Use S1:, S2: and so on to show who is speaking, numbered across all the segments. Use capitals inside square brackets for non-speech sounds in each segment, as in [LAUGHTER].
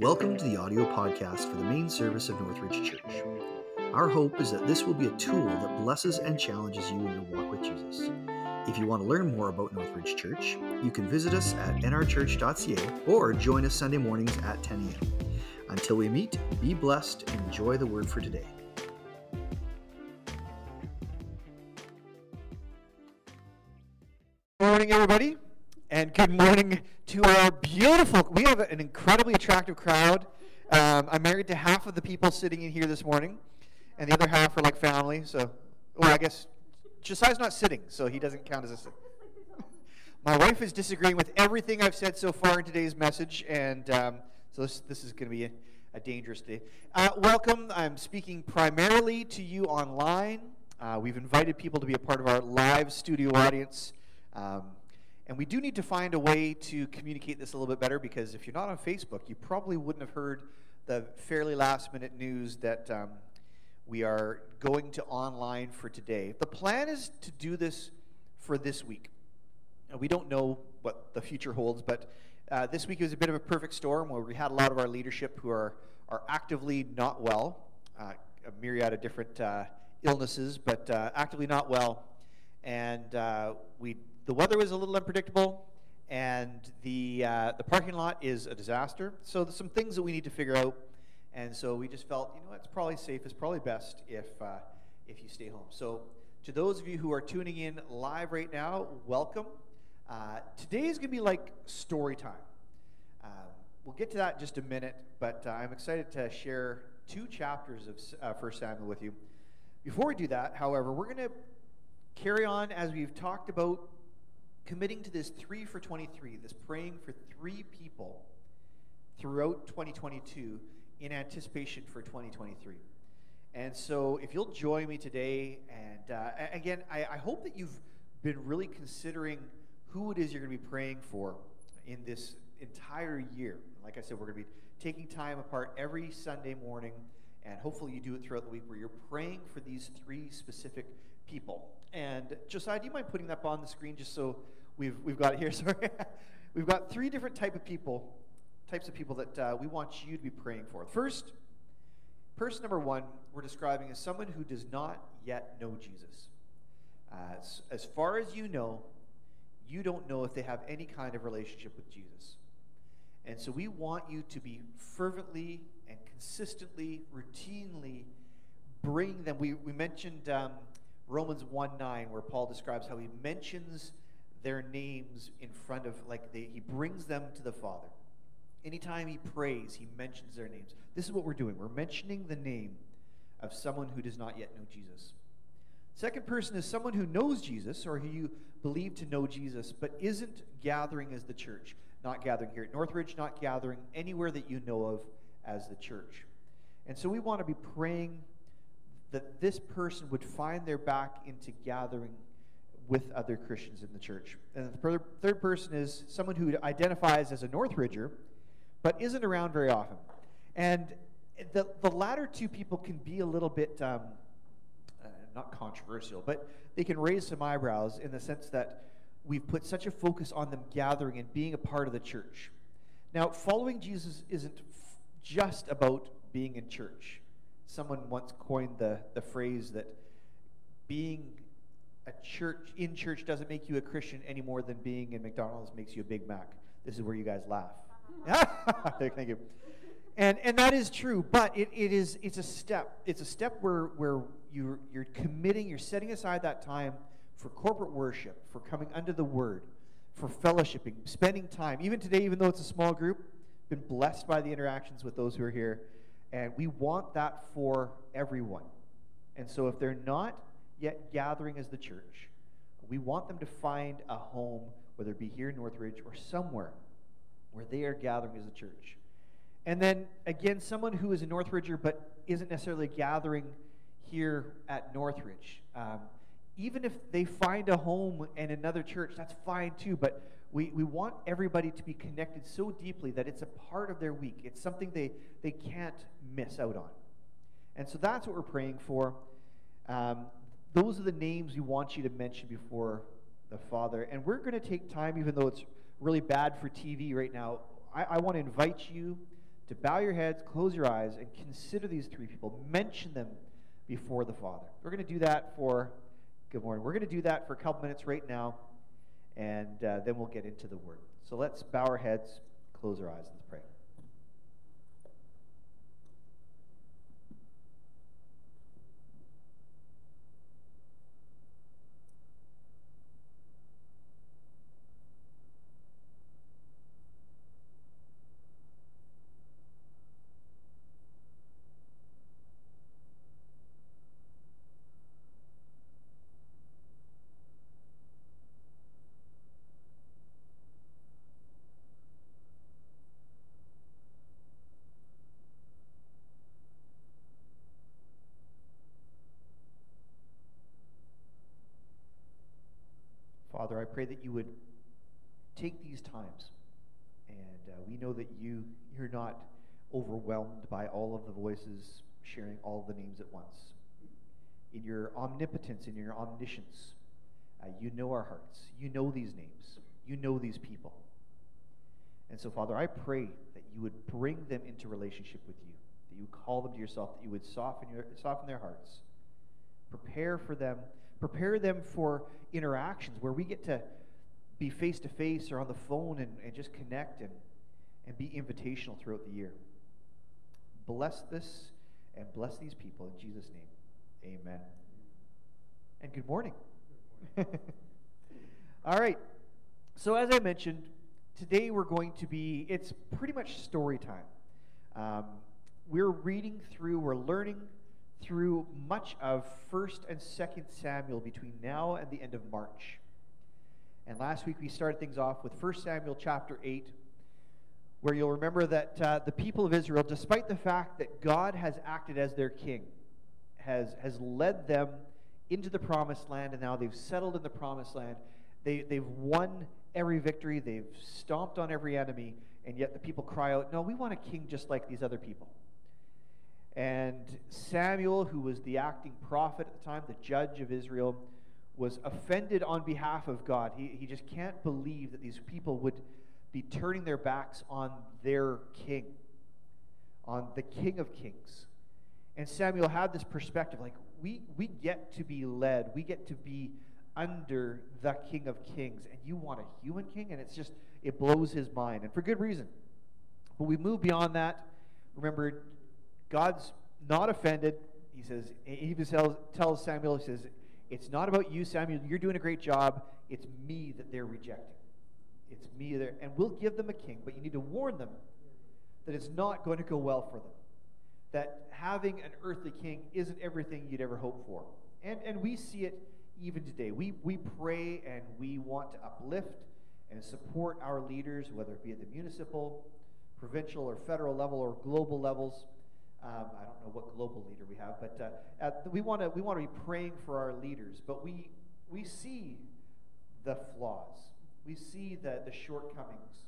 S1: Welcome to the audio podcast for the main service of Northridge Church. Our hope is that this will be a tool that blesses and challenges you in your walk with Jesus. If you want to learn more about Northridge Church, you can visit us at nrchurch.ca or join us Sunday mornings at 10 a.m. Until we meet, be blessed and enjoy the word for today.
S2: Good morning, everybody, and good morning beautiful. We have an incredibly attractive crowd. Um, I'm married to half of the people sitting in here this morning, and the other half are like family. So, well, I guess Josiah's not sitting, so he doesn't count as a. Sit. [LAUGHS] My wife is disagreeing with everything I've said so far in today's message, and um, so this, this is going to be a, a, dangerous day. Uh, welcome. I'm speaking primarily to you online. Uh, we've invited people to be a part of our live studio audience. Um, and we do need to find a way to communicate this a little bit better because if you're not on Facebook, you probably wouldn't have heard the fairly last minute news that um, we are going to online for today. The plan is to do this for this week. We don't know what the future holds, but uh, this week was a bit of a perfect storm where we had a lot of our leadership who are, are actively not well, uh, a myriad of different uh, illnesses, but uh, actively not well. And uh, we the weather was a little unpredictable, and the, uh, the parking lot is a disaster. So there's some things that we need to figure out. And so we just felt, you know, it's probably safe, it's probably best if, uh, if you stay home. So to those of you who are tuning in live right now, welcome. Uh, today is going to be like story time. Um, we'll get to that in just a minute, but uh, I'm excited to share two chapters of uh, 1 Samuel with you. Before we do that, however, we're going to carry on as we've talked about committing to this three for 23, this praying for three people throughout 2022 in anticipation for 2023. And so, if you'll join me today, and uh, again, I, I, hope that you've been really considering who it is you're going to be praying for in this entire year. Like I said, we're going to be taking time apart every Sunday morning, and hopefully, you do it throughout the week where you're praying for these three specific people. And Josiah, do you mind putting that on the screen just so we've, we've got here. [LAUGHS] Sorry. we've got three different type of people, types of people that uh, we want you to be praying for. First, person number one, we're describing is someone who does not yet know Jesus. Uh, as, as far as you know, you don't know if they have any kind of relationship with Jesus. And so we want you to be fervently and consistently, routinely bring them. We, we mentioned um, Romans 1 9, where Paul describes how he mentions their names in front of, like, they, he brings them to the Father. Anytime he prays, he mentions their names. This is what we're doing. We're mentioning the name of someone who does not yet know Jesus. Second person is someone who knows Jesus or who you believe to know Jesus, but isn't gathering as the church. Not gathering here at Northridge, not gathering anywhere that you know of as the church. And so we want to be praying that this person would find their back into gathering with other Christians in the church. And the third person is someone who identifies as a Northridger, but isn't around very often. And the, the latter two people can be a little bit, um, uh, not controversial, but they can raise some eyebrows in the sense that we've put such a focus on them gathering and being a part of the church. Now, following Jesus isn't f- just about being in church. Someone once coined the, the phrase that being a church in church doesn't make you a Christian any more than being in McDonald's makes you a Big Mac. This is where you guys laugh. [LAUGHS] Thank you. And and that is true, but it, it is it's a step. It's a step where where you're you're committing, you're setting aside that time for corporate worship, for coming under the word, for fellowshipping, spending time. Even today, even though it's a small group, been blessed by the interactions with those who are here. And we want that for everyone. And so if they're not yet gathering as the church. We want them to find a home, whether it be here in Northridge or somewhere where they are gathering as a church. And then again, someone who is a Northridger but isn't necessarily gathering here at Northridge. Um, even if they find a home in another church, that's fine too. But we, we want everybody to be connected so deeply that it's a part of their week. It's something they, they can't miss out on. And so that's what we're praying for. Um, those are the names we want you to mention before the Father. And we're going to take time, even though it's really bad for TV right now. I, I want to invite you to bow your heads, close your eyes, and consider these three people. Mention them before the Father. We're going to do that for, good morning. We're going to do that for a couple minutes right now, and uh, then we'll get into the Word. So let's bow our heads, close our eyes, and let's pray. Father, I pray that you would take these times, and uh, we know that you you're not overwhelmed by all of the voices sharing all the names at once. In your omnipotence, in your omniscience, uh, you know our hearts. You know these names. You know these people. And so, Father, I pray that you would bring them into relationship with you, that you would call them to yourself, that you would soften, your, soften their hearts, prepare for them prepare them for interactions where we get to be face to face or on the phone and, and just connect and, and be invitational throughout the year. Bless this and bless these people in Jesus' name. Amen. And good morning. Good [LAUGHS] morning. All right. So, as I mentioned, today we're going to be, it's pretty much story time. Um, we're reading through, we're learning through much of 1st and 2nd Samuel between now and the end of March. And last week we started things off with 1 Samuel chapter 8, where you'll remember that uh, the people of Israel, despite the fact that God has acted as their king, has, has led them into the promised land, and now they've settled in the promised land. They, they've won every victory, they've stomped on every enemy, and yet the people cry out, No, we want a king just like these other people. And Samuel, who was the acting prophet at the time, the judge of Israel, was offended on behalf of God. He, he just can't believe that these people would be turning their backs on their king, on the king of kings. And Samuel had this perspective like, we, we get to be led, we get to be under the king of kings, and you want a human king? And it's just, it blows his mind, and for good reason. But we move beyond that. Remember, God's not offended. He says, he even tells, tells Samuel, he says, It's not about you, Samuel. You're doing a great job. It's me that they're rejecting. It's me there. And we'll give them a king, but you need to warn them that it's not going to go well for them. That having an earthly king isn't everything you'd ever hope for. And, and we see it even today. We, we pray and we want to uplift and support our leaders, whether it be at the municipal, provincial, or federal level, or global levels. Um, I don't know what global leader we have, but uh, uh, we want to we want to be praying for our leaders. But we we see the flaws, we see the the shortcomings.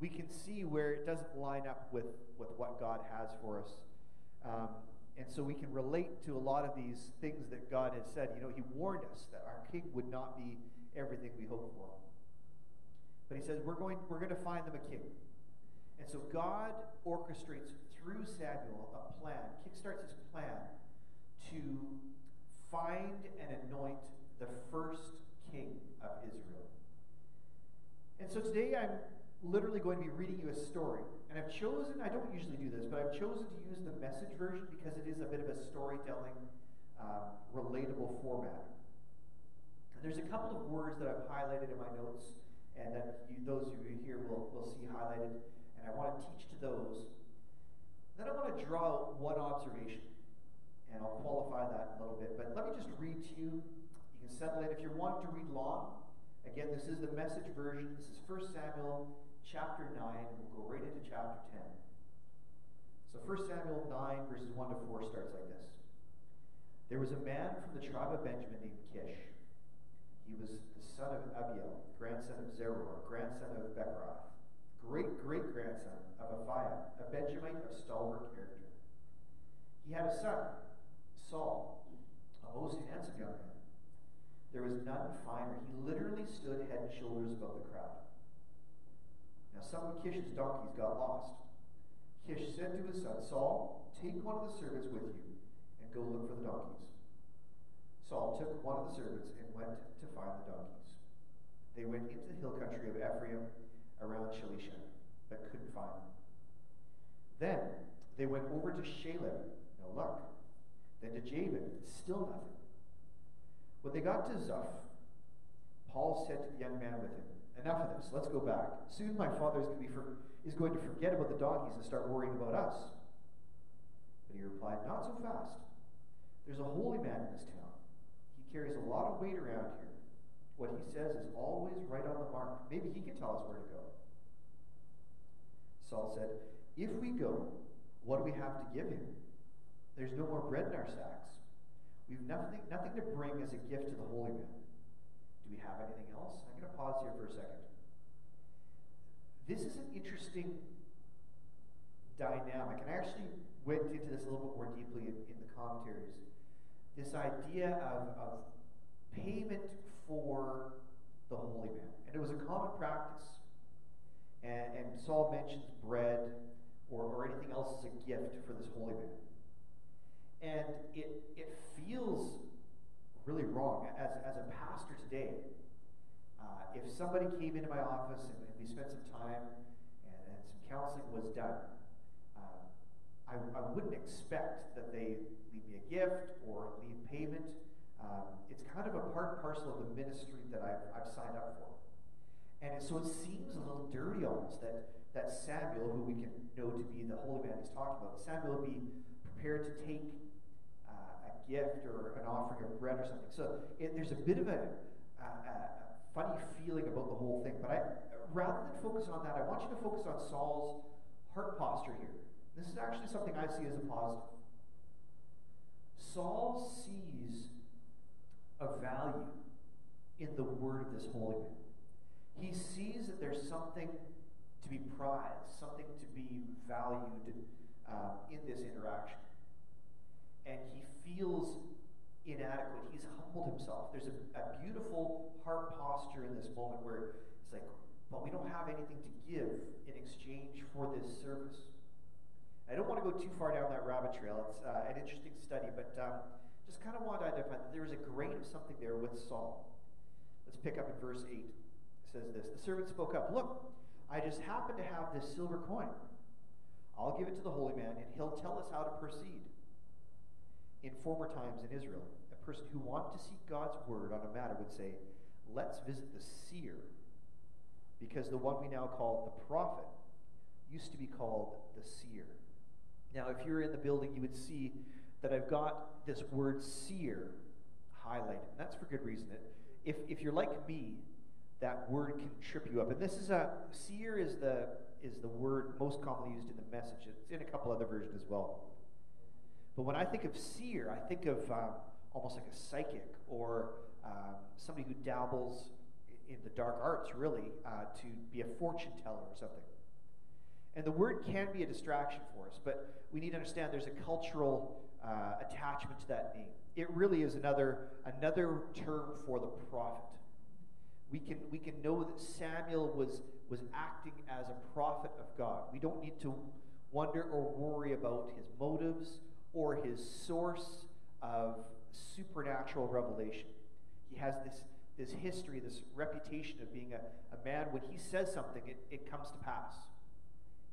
S2: We can see where it doesn't line up with with what God has for us, um, and so we can relate to a lot of these things that God has said. You know, He warned us that our King would not be everything we hoped for. But He says we're going we're going to find them a king. And so God orchestrates through Samuel a plan, kickstarts his plan to find and anoint the first king of Israel. And so today I'm literally going to be reading you a story. And I've chosen, I don't usually do this, but I've chosen to use the message version because it is a bit of a storytelling, uh, relatable format. And there's a couple of words that I've highlighted in my notes and that you, those of you here will, will see highlighted. And I want to teach to those then I want to draw one observation, and I'll qualify that a little bit. But let me just read to you. You can settle it. If you're wanting to read long, again, this is the message version. This is 1 Samuel chapter 9. We'll go right into chapter 10. So 1 Samuel 9, verses 1 to 4 starts like this. There was a man from the tribe of Benjamin named Kish. He was the son of Abiel, grandson of Zeror, grandson of Bechorath great great grandson of Aphiah, a Benjamite of stalwart character. He had a son, Saul, a most handsome young man. There was none finer. He literally stood head and shoulders above the crowd. Now, some of Kish's donkeys got lost. Kish said to his son, Saul, take one of the servants with you and go look for the donkeys. Saul took one of the servants and went to find the donkeys. They went into the hill country of Ephraim around Shalisha, but couldn't find them. Then they went over to Shalem, no luck. Then to Jabin, still nothing. When they got to Zuph, Paul said to the young man with him, Enough of this, let's go back. Soon my father is going, for, is going to forget about the donkeys and start worrying about us. But he replied, Not so fast. There's a holy man in this town. He carries a lot of weight around here. What he says is always right on the mark. Maybe he can tell us where to go. Saul said, If we go, what do we have to give him? There's no more bread in our sacks. We've nothing, nothing to bring as a gift to the holy man. Do we have anything else? I'm going to pause here for a second. This is an interesting dynamic, and I actually went into this a little bit more deeply in, in the commentaries. This idea of, of payment for the holy man. And it was a common practice. And, and Saul mentions bread or, or anything else as a gift for this holy man. And it, it feels really wrong. As, as a pastor today, uh, if somebody came into my office and, and we spent some time and, and some counseling was done, uh, I, I wouldn't expect that they leave me a gift or leave payment. Um, it's kind of a part parcel of the ministry that I've, I've signed up for. And so it seems a little dirty almost that, that Samuel, who we can know to be the holy man he's talking about, Samuel would be prepared to take uh, a gift or an offering of bread or something. So it, there's a bit of a, a, a, funny feeling about the whole thing. But I, rather than focus on that, I want you to focus on Saul's heart posture here. This is actually something I see as a positive. Saul sees a value in the word of this holy man. He sees that there's something to be prized, something to be valued uh, in this interaction. And he feels inadequate. He's humbled himself. There's a, a beautiful heart posture in this moment where it's like, but we don't have anything to give in exchange for this service. I don't want to go too far down that rabbit trail. It's uh, an interesting study, but um, just kind of want to identify that there was a grain of something there with Saul. Let's pick up in verse 8. It says this The servant spoke up, Look, I just happen to have this silver coin. I'll give it to the holy man, and he'll tell us how to proceed in former times in Israel, a person who wanted to seek God's word on a matter would say, Let's visit the seer, because the one we now call the prophet used to be called the seer. Now, if you're in the building, you would see that I've got this word seer highlighted. And that's for good reason. If, if you're like me, that word can trip you up. And this is a seer is the is the word most commonly used in the message. It's in a couple other versions as well. But when I think of seer, I think of um, almost like a psychic or um, somebody who dabbles in the dark arts, really, uh, to be a fortune teller or something. And the word can be a distraction for us, but we need to understand there's a cultural uh, attachment to that name. It really is another, another term for the prophet. We can, we can know that Samuel was, was acting as a prophet of God. We don't need to wonder or worry about his motives or his source of supernatural revelation. He has this, this history, this reputation of being a, a man, when he says something, it, it comes to pass.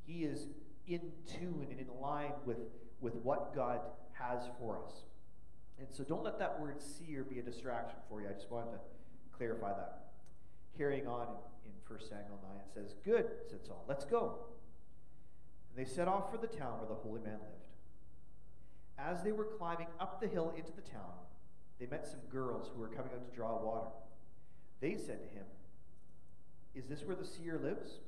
S2: He is in tune and in line with, with what God has for us. And so don't let that word seer be a distraction for you. I just wanted to clarify that. Carrying on in, in 1 Samuel 9, it says, Good, said Saul, let's go. And they set off for the town where the holy man lived. As they were climbing up the hill into the town, they met some girls who were coming out to draw water. They said to him, Is this where the seer lives?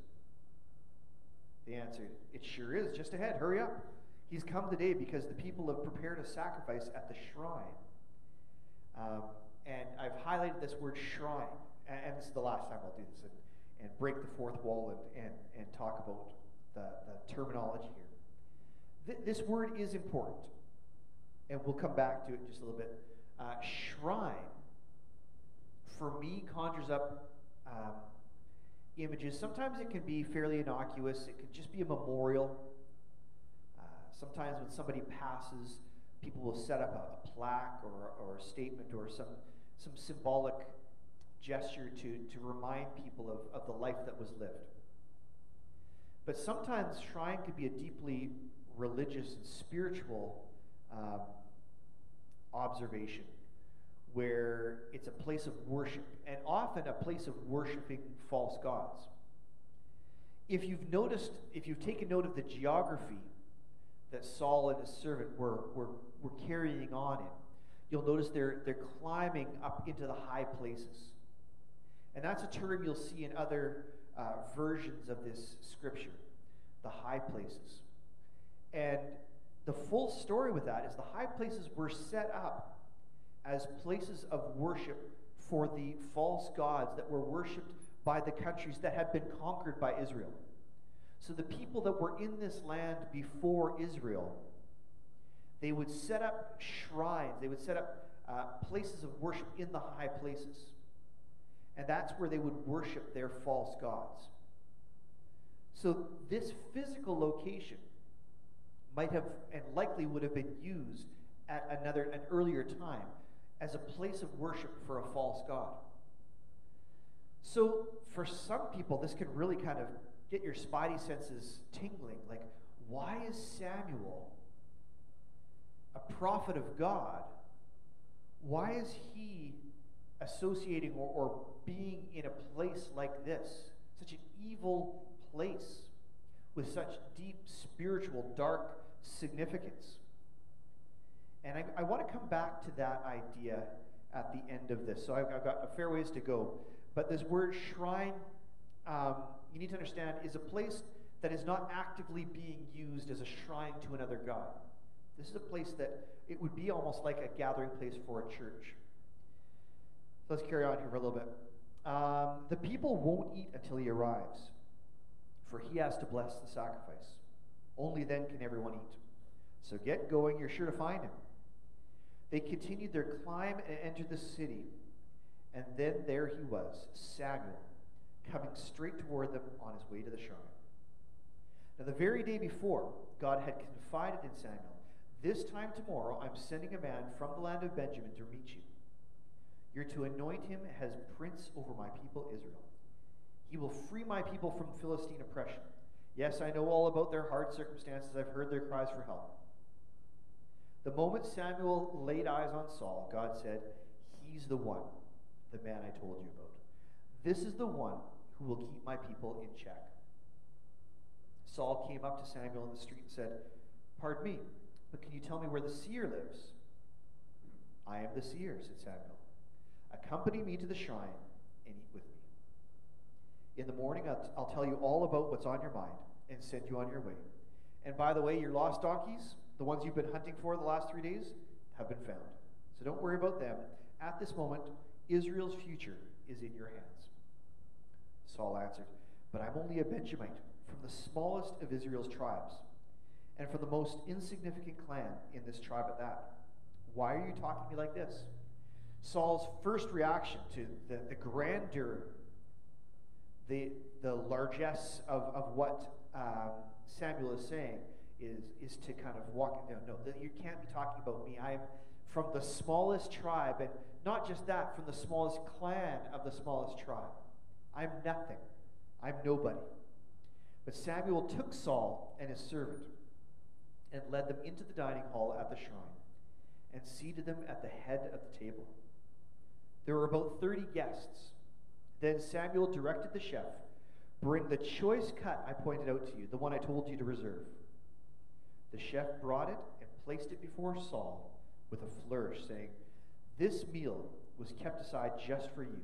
S2: They answered, It sure is, just ahead. Hurry up. He's come today because the people have prepared a sacrifice at the shrine. Um, and I've highlighted this word shrine. And, and, this is the last time I'll do this and, and break the fourth wall and, and, and talk about the, the terminology here. Th- this word is important and we'll come back to it just a little bit. Uh, shrine, for me, conjures up um, images. Sometimes it can be fairly innocuous, it could just be a memorial. Sometimes when somebody passes, people will set up a, a plaque or, or a statement or some, some symbolic gesture to, to remind people of, of the life that was lived. But sometimes shrine could be a deeply religious and spiritual um, observation where it's a place of worship and often a place of worshiping false gods. If you've noticed, if you've taken note of the geography that Saul and his servant were, were, were carrying on in, you'll notice they're, they're climbing up into the high places. And that's a term you'll see in other uh, versions of this scripture the high places. And the full story with that is the high places were set up as places of worship for the false gods that were worshiped by the countries that had been conquered by Israel. So the people that were in this land before Israel, they would set up shrines, they would set up uh, places of worship in the high places. And that's where they would worship their false gods. So this physical location might have and likely would have been used at another an earlier time as a place of worship for a false god. So for some people this can really kind of get your spidey senses tingling like why is Samuel a prophet of God? Why is he associating or, or being in a place like this, such an evil place with such deep spiritual, dark significance. And I, I want to come back to that idea at the end of this. So I've, I've got a fair ways to go. But this word shrine, um, you need to understand, is a place that is not actively being used as a shrine to another God. This is a place that it would be almost like a gathering place for a church. So let's carry on here for a little bit. Um, the people won't eat until he arrives for he has to bless the sacrifice. Only then can everyone eat. So get going, you're sure to find him. They continued their climb and entered the city. And then there he was, Samuel, coming straight toward them on his way to the shrine. Now, the very day before, God had confided in Samuel, This time tomorrow I'm sending a man from the land of Benjamin to meet you. You're to anoint him as prince over my people Israel. He will free my people from Philistine oppression. Yes, I know all about their hard circumstances. I've heard their cries for help. The moment Samuel laid eyes on Saul, God said, He's the one, the man I told you about. This is the one who will keep my people in check. Saul came up to Samuel in the street and said, Pardon me, but can you tell me where the seer lives? I am the seer, said Samuel. Accompany me to the shrine and eat with me. In the morning, I'll, I'll tell you all about what's on your mind and send you on your way. And by the way, your lost donkeys, the ones you've been hunting for the last three days, have been found. So don't worry about them. At this moment, Israel's future is in your hands. Saul answered, But I'm only a Benjamite from the smallest of Israel's tribes, and from the most insignificant clan in this tribe at that. Why are you talking to me like this? Saul's first reaction to the, the grandeur the, the largesse of, of what um, Samuel is saying is, is to kind of walk, it no, no, you can't be talking about me. I'm from the smallest tribe, and not just that, from the smallest clan of the smallest tribe. I'm nothing. I'm nobody. But Samuel took Saul and his servant and led them into the dining hall at the shrine and seated them at the head of the table. There were about 30 guests then Samuel directed the chef, Bring the choice cut I pointed out to you, the one I told you to reserve. The chef brought it and placed it before Saul with a flourish, saying, This meal was kept aside just for you.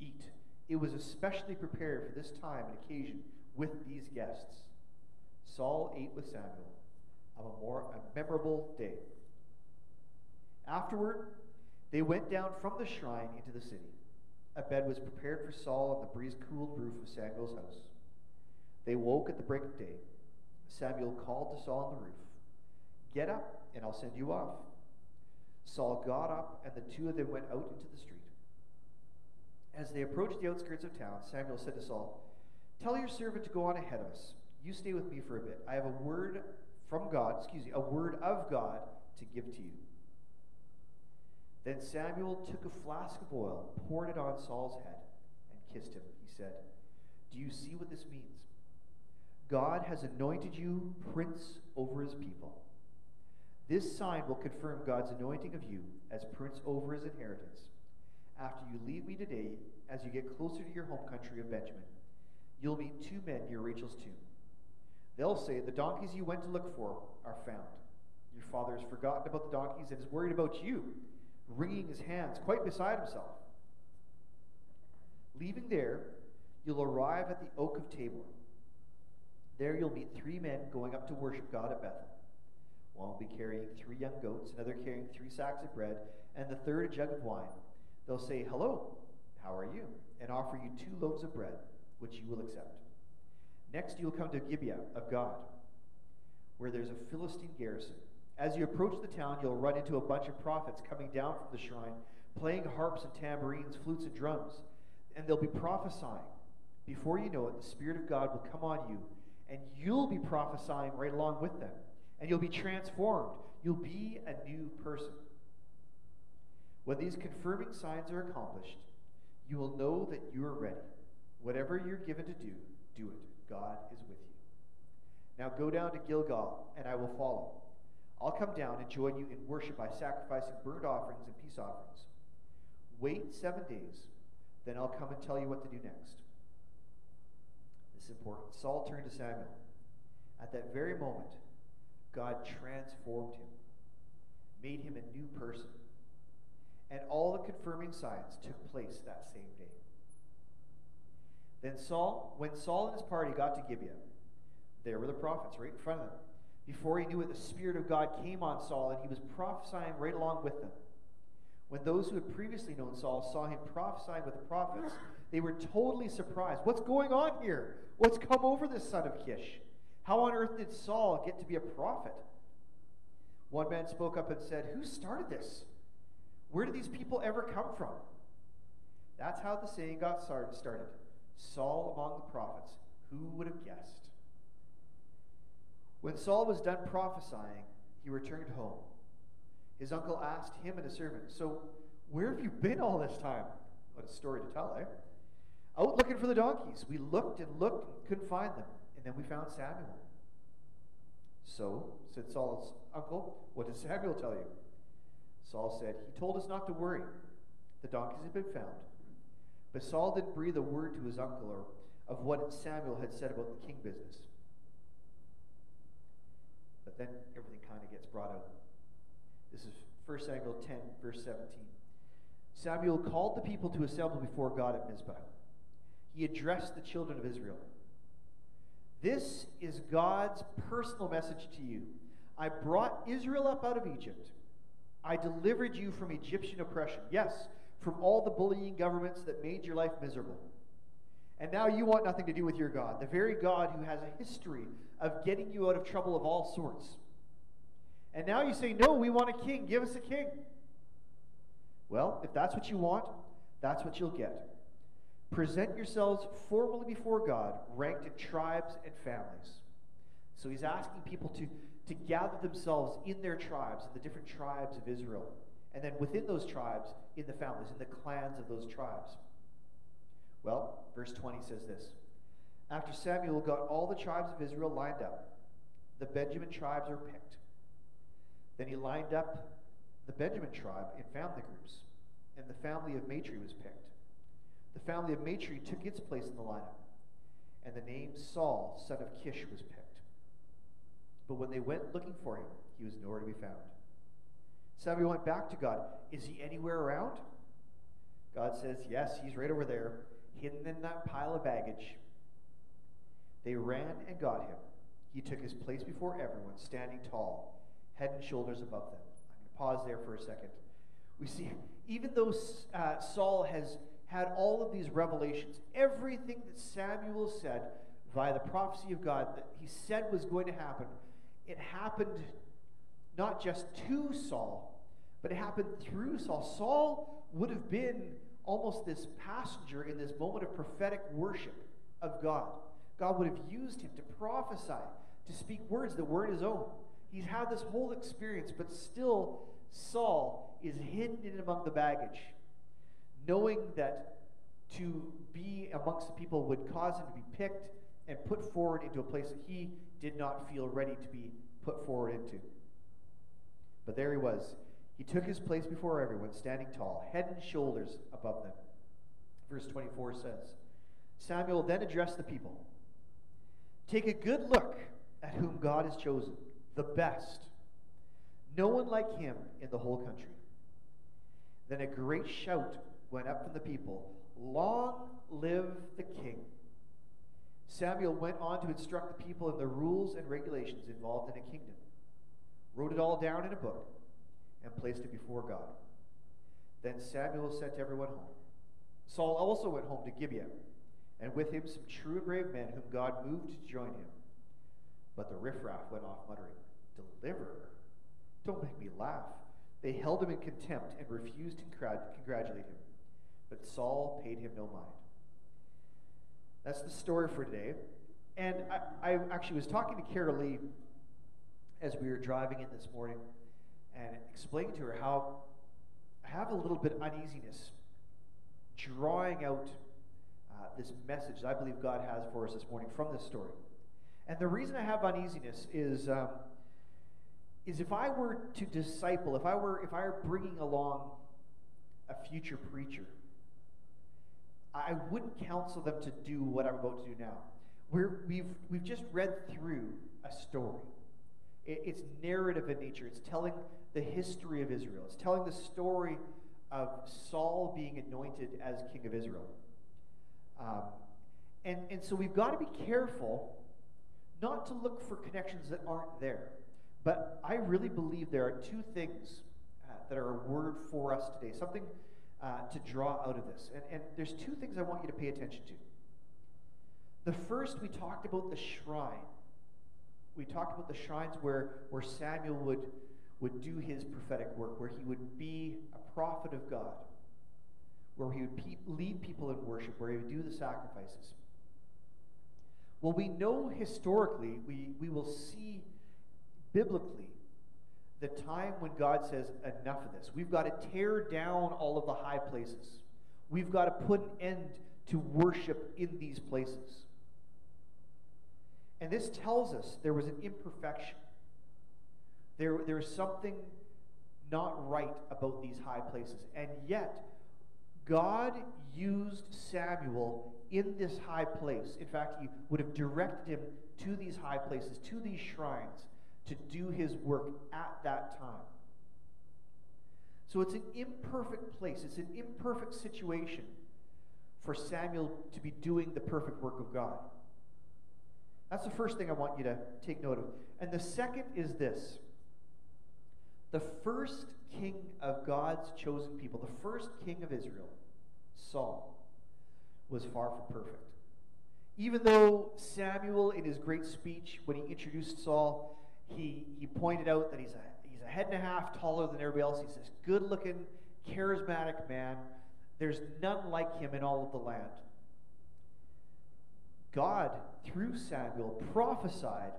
S2: Eat. It was especially prepared for this time and occasion with these guests. Saul ate with Samuel on a more a memorable day. Afterward, they went down from the shrine into the city. A bed was prepared for Saul on the breeze cooled roof of Samuel's house. They woke at the break of day. Samuel called to Saul on the roof, Get up, and I'll send you off. Saul got up, and the two of them went out into the street. As they approached the outskirts of town, Samuel said to Saul, Tell your servant to go on ahead of us. You stay with me for a bit. I have a word from God, excuse me, a word of God to give to you. Then Samuel took a flask of oil, poured it on Saul's head, and kissed him. He said, Do you see what this means? God has anointed you prince over his people. This sign will confirm God's anointing of you as prince over his inheritance. After you leave me today, as you get closer to your home country of Benjamin, you'll meet two men near Rachel's tomb. They'll say, The donkeys you went to look for are found. Your father has forgotten about the donkeys and is worried about you, wringing his hands, quite beside himself. Leaving there, you'll arrive at the Oak of Tabor. There you'll meet three men going up to worship God at Bethel. One will be carrying three young goats, another carrying three sacks of bread, and the third a jug of wine. They'll say, Hello, how are you? and offer you two loaves of bread, which you will accept. Next, you'll come to Gibeah of God, where there's a Philistine garrison. As you approach the town, you'll run into a bunch of prophets coming down from the shrine, playing harps and tambourines, flutes and drums, and they'll be prophesying. Before you know it, the Spirit of God will come on you, and you'll be prophesying right along with them, and you'll be transformed. You'll be a new person. When these confirming signs are accomplished, you will know that you are ready. Whatever you're given to do, do it. God is with you. Now go down to Gilgal, and I will follow. I'll come down and join you in worship by sacrificing burnt offerings and peace offerings. Wait seven days, then I'll come and tell you what to do next. This is important. Saul turned to Samuel. At that very moment, God transformed him, made him a new person and all the confirming signs took place that same day. Then Saul, when Saul and his party got to Gibeah, there were the prophets right in front of them. Before he knew it, the Spirit of God came on Saul, and he was prophesying right along with them. When those who had previously known Saul saw him prophesying with the prophets, they were totally surprised. What's going on here? What's come over this son of Kish? How on earth did Saul get to be a prophet? One man spoke up and said, Who started this? Where did these people ever come from? That's how the saying got started. Saul among the prophets. Who would have guessed? When Saul was done prophesying, he returned home. His uncle asked him and his servant, So, where have you been all this time? What a story to tell, eh? Out looking for the donkeys. We looked and looked and couldn't find them. And then we found Samuel. So, said Saul's uncle, What did Samuel tell you? Saul said, He told us not to worry. The donkeys had been found. But Saul didn't breathe a word to his uncle or of what Samuel had said about the king business. But then everything kind of gets brought out. This is 1 Samuel 10, verse 17. Samuel called the people to assemble before God at Mizpah. He addressed the children of Israel. This is God's personal message to you. I brought Israel up out of Egypt. I delivered you from Egyptian oppression. Yes, from all the bullying governments that made your life miserable. And now you want nothing to do with your God, the very God who has a history of getting you out of trouble of all sorts. And now you say, No, we want a king. Give us a king. Well, if that's what you want, that's what you'll get. Present yourselves formally before God, ranked in tribes and families. So he's asking people to to gather themselves in their tribes, in the different tribes of Israel. And then within those tribes, in the families, in the clans of those tribes. Well, verse 20 says this After Samuel got all the tribes of Israel lined up, the Benjamin tribes were picked. Then he lined up the Benjamin tribe in family groups, and the family of Matri was picked. The family of Matri took its place in the lineup, and the name Saul, son of Kish, was picked. But when they went looking for him, he was nowhere to be found. Samuel went back to God. Is he anywhere around? God says, Yes, he's right over there, hidden in that pile of baggage. They ran and got him. He took his place before everyone, standing tall, head and shoulders above them. I'm going to pause there for a second. We see, even though uh, Saul has had all of these revelations, everything that Samuel said via the prophecy of God that he said was going to happen it happened not just to Saul, but it happened through Saul. Saul would have been almost this passenger in this moment of prophetic worship of God. God would have used him to prophesy to speak words that weren't his own. He's had this whole experience, but still, Saul is hidden in among the baggage, knowing that to be amongst the people would cause him to be picked and put forward into a place that he did not feel ready to be put forward into. But there he was. He took his place before everyone, standing tall, head and shoulders above them. Verse 24 says Samuel then addressed the people Take a good look at whom God has chosen, the best. No one like him in the whole country. Then a great shout went up from the people Long live the king. Samuel went on to instruct the people in the rules and regulations involved in a kingdom, wrote it all down in a book, and placed it before God. Then Samuel sent everyone home. Saul also went home to Gibeah, and with him some true and brave men whom God moved to join him. But the riffraff went off muttering, Deliverer? Don't make me laugh. They held him in contempt and refused to congratulate him. But Saul paid him no mind. That's the story for today. And I, I actually was talking to Carol Lee as we were driving in this morning and explaining to her how I have a little bit of uneasiness drawing out uh, this message that I believe God has for us this morning from this story. And the reason I have uneasiness is, um, is if I were to disciple, if I were, if I were bringing along a future preacher, I wouldn't counsel them to do what I'm about to do now. We're, we've, we've just read through a story. It, it's narrative in nature. It's telling the history of Israel. It's telling the story of Saul being anointed as king of Israel. Um, and, and so we've got to be careful not to look for connections that aren't there. But I really believe there are two things uh, that are a word for us today, something uh, to draw out of this. And, and there's two things I want you to pay attention to. The first, we talked about the shrine. We talked about the shrines where, where Samuel would, would do his prophetic work, where he would be a prophet of God, where he would pe- lead people in worship, where he would do the sacrifices. Well, we know historically, we, we will see biblically the time when God says, enough of this. We've got to tear down all of the high places. We've got to put an end to worship in these places. And this tells us there was an imperfection. There, there was something not right about these high places. And yet, God used Samuel in this high place. In fact, he would have directed him to these high places, to these shrines, to do his work at that time. So it's an imperfect place, it's an imperfect situation for Samuel to be doing the perfect work of God. That's the first thing I want you to take note of. And the second is this the first king of God's chosen people, the first king of Israel, Saul, was far from perfect. Even though Samuel, in his great speech, when he introduced Saul, he, he pointed out that he's a, he's a head and a half taller than everybody else. He's this good looking, charismatic man. There's none like him in all of the land. God, through Samuel, prophesied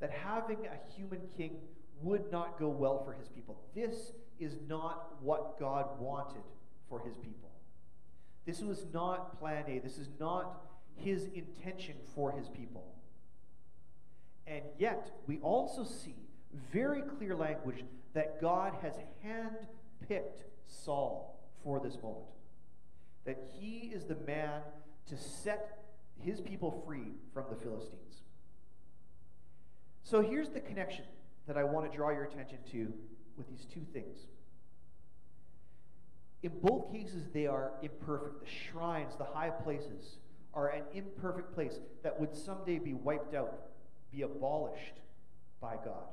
S2: that having a human king would not go well for his people. This is not what God wanted for his people. This was not plan A. This is not his intention for his people. And yet, we also see very clear language that God has handpicked Saul for this moment. That he is the man to set his people free from the Philistines. So here's the connection that I want to draw your attention to with these two things. In both cases, they are imperfect. The shrines, the high places, are an imperfect place that would someday be wiped out be abolished by God.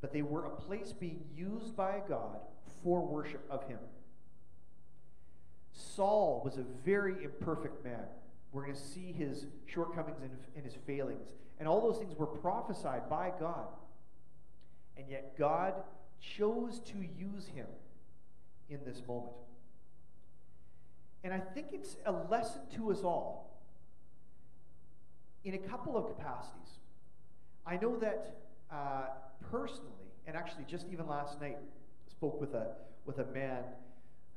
S2: But they were a place being used by God for worship of Him. Saul was a very imperfect man. We're going to see his shortcomings and, and his failings. And all those things were prophesied by God. And yet God chose to use him in this moment. And I think it's a lesson to us all in a couple of capacities. I know that uh, personally, and actually just even last night, spoke with a with a man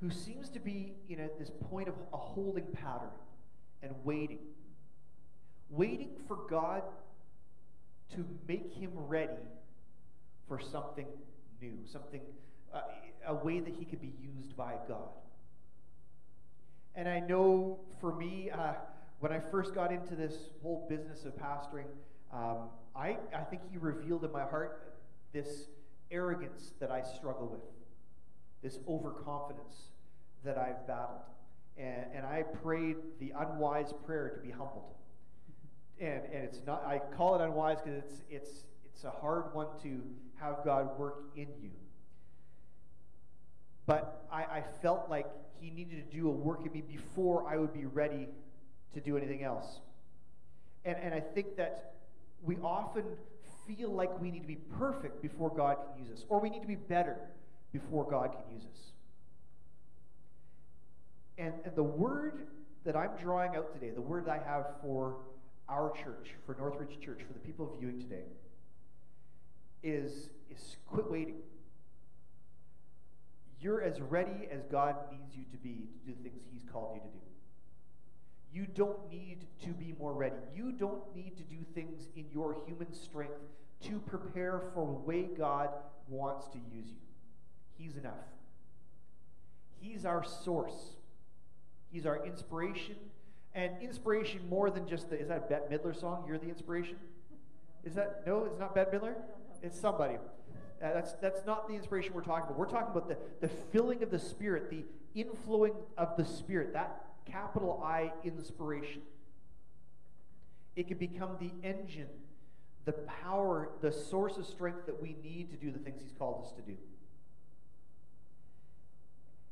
S2: who seems to be you know this point of a holding pattern and waiting, waiting for God to make him ready for something new, something uh, a way that he could be used by God. And I know for me, uh, when I first got into this whole business of pastoring, um, I, I think he revealed in my heart this arrogance that I struggle with, this overconfidence that I've battled. And, and I prayed the unwise prayer to be humbled. And, and it's not, I call it unwise because it's, it's, it's a hard one to have God work in you. But I, I felt like he needed to do a work in me before I would be ready to do anything else. And, and I think that we often feel like we need to be perfect before God can use us, or we need to be better before God can use us. And, and the word that I'm drawing out today, the word that I have for our church, for Northridge Church, for the people viewing today, is, is quit waiting. You're as ready as God needs you to be to do the things He's called you to do. You don't need to be more ready. You don't need to do things in your human strength to prepare for the way God wants to use you. He's enough. He's our source. He's our inspiration. And inspiration more than just the, is that a Bette Midler song? You're the inspiration? Is that, no, it's not Bette Midler? It's somebody. Uh, that's, that's not the inspiration we're talking about. We're talking about the, the filling of the Spirit, the inflowing of the Spirit, that capital I inspiration. It can become the engine, the power, the source of strength that we need to do the things He's called us to do.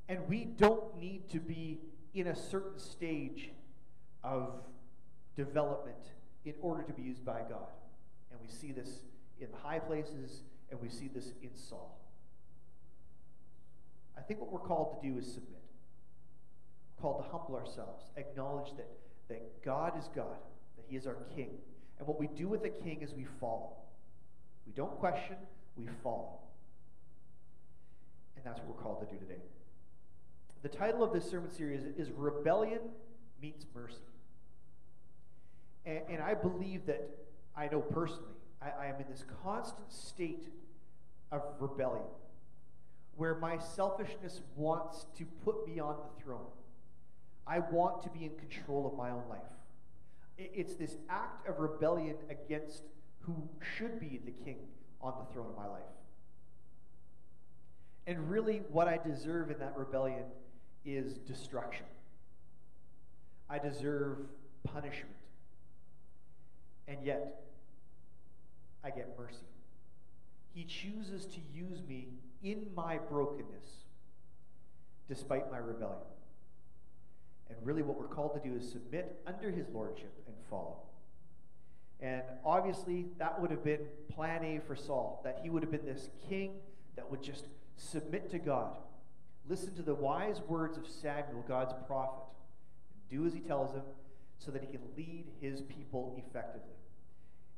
S2: And we don't need to be in a certain stage of development in order to be used by God. And we see this in high places, and we see this in Saul. I think what we're called to do is submit. Called to humble ourselves, acknowledge that, that God is God, that He is our King. And what we do with the King is we follow. We don't question, we follow. And that's what we're called to do today. The title of this sermon series is Rebellion Meets Mercy. And, and I believe that, I know personally, I, I am in this constant state of rebellion where my selfishness wants to put me on the throne. I want to be in control of my own life. It's this act of rebellion against who should be the king on the throne of my life. And really, what I deserve in that rebellion is destruction. I deserve punishment. And yet, I get mercy. He chooses to use me in my brokenness despite my rebellion. And really, what we're called to do is submit under his lordship and follow. And obviously, that would have been plan A for Saul, that he would have been this king that would just submit to God, listen to the wise words of Samuel, God's prophet, and do as he tells him so that he can lead his people effectively.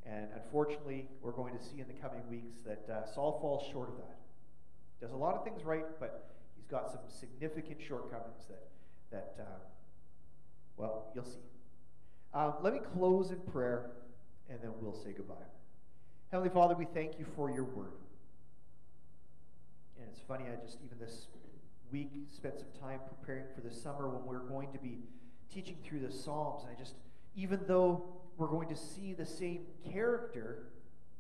S2: And unfortunately, we're going to see in the coming weeks that uh, Saul falls short of that. Does a lot of things right, but he's got some significant shortcomings that, that uh, well, you'll see. Um, let me close in prayer, and then we'll say goodbye. Heavenly Father, we thank you for your word. And it's funny, I just, even this week, spent some time preparing for the summer when we're going to be teaching through the Psalms. And I just, even though we're going to see the same character,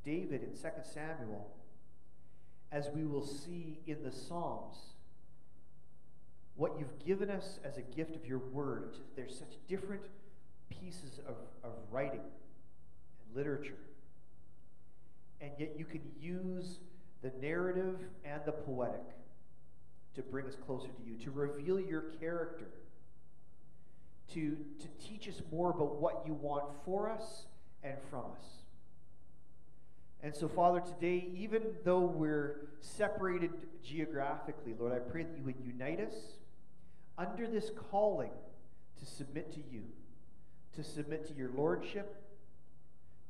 S2: David in 2 Samuel, as we will see in the Psalms. What you've given us as a gift of your word, there's such different pieces of, of writing and literature. And yet you can use the narrative and the poetic to bring us closer to you, to reveal your character to, to teach us more about what you want for us and from us. And so, Father, today, even though we're separated geographically, Lord, I pray that you would unite us under this calling to submit to you, to submit to your lordship,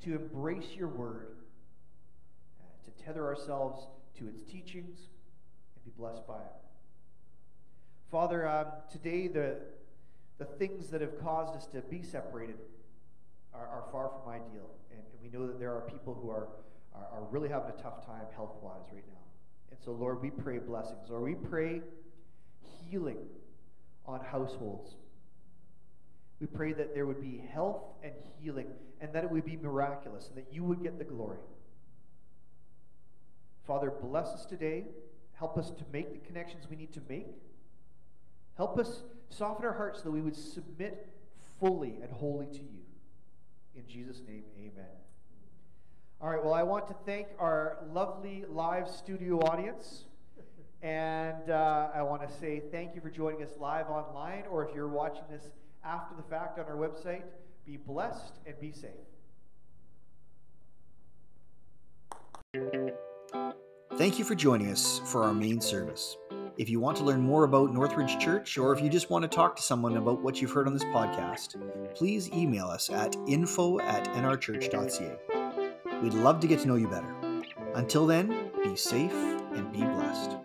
S2: to embrace your word, to tether ourselves to its teachings and be blessed by it. Father, um, today the, the things that have caused us to be separated are, are far from ideal. And, and, we know that there are people who are, are, are really having a tough time health wise right now. And so, Lord, we pray blessings. Lord, we pray healing on households. We pray that there would be health and healing and that it would be miraculous and that you would get the glory. Father, bless us today. Help us to make the connections we need to make. Help us soften our hearts so that we would submit fully and wholly to you. In Jesus' name, amen. All right, well, I want to thank our lovely live studio audience. And uh, I want to say thank you for joining us live online, or if you're watching this after the fact on our website, be blessed and be safe.
S1: Thank you for joining us for our main service. If you want to learn more about Northridge Church, or if you just want to talk to someone about what you've heard on this podcast, please email us at info at nrchurch.ca. We'd love to get to know you better. Until then, be safe and be blessed.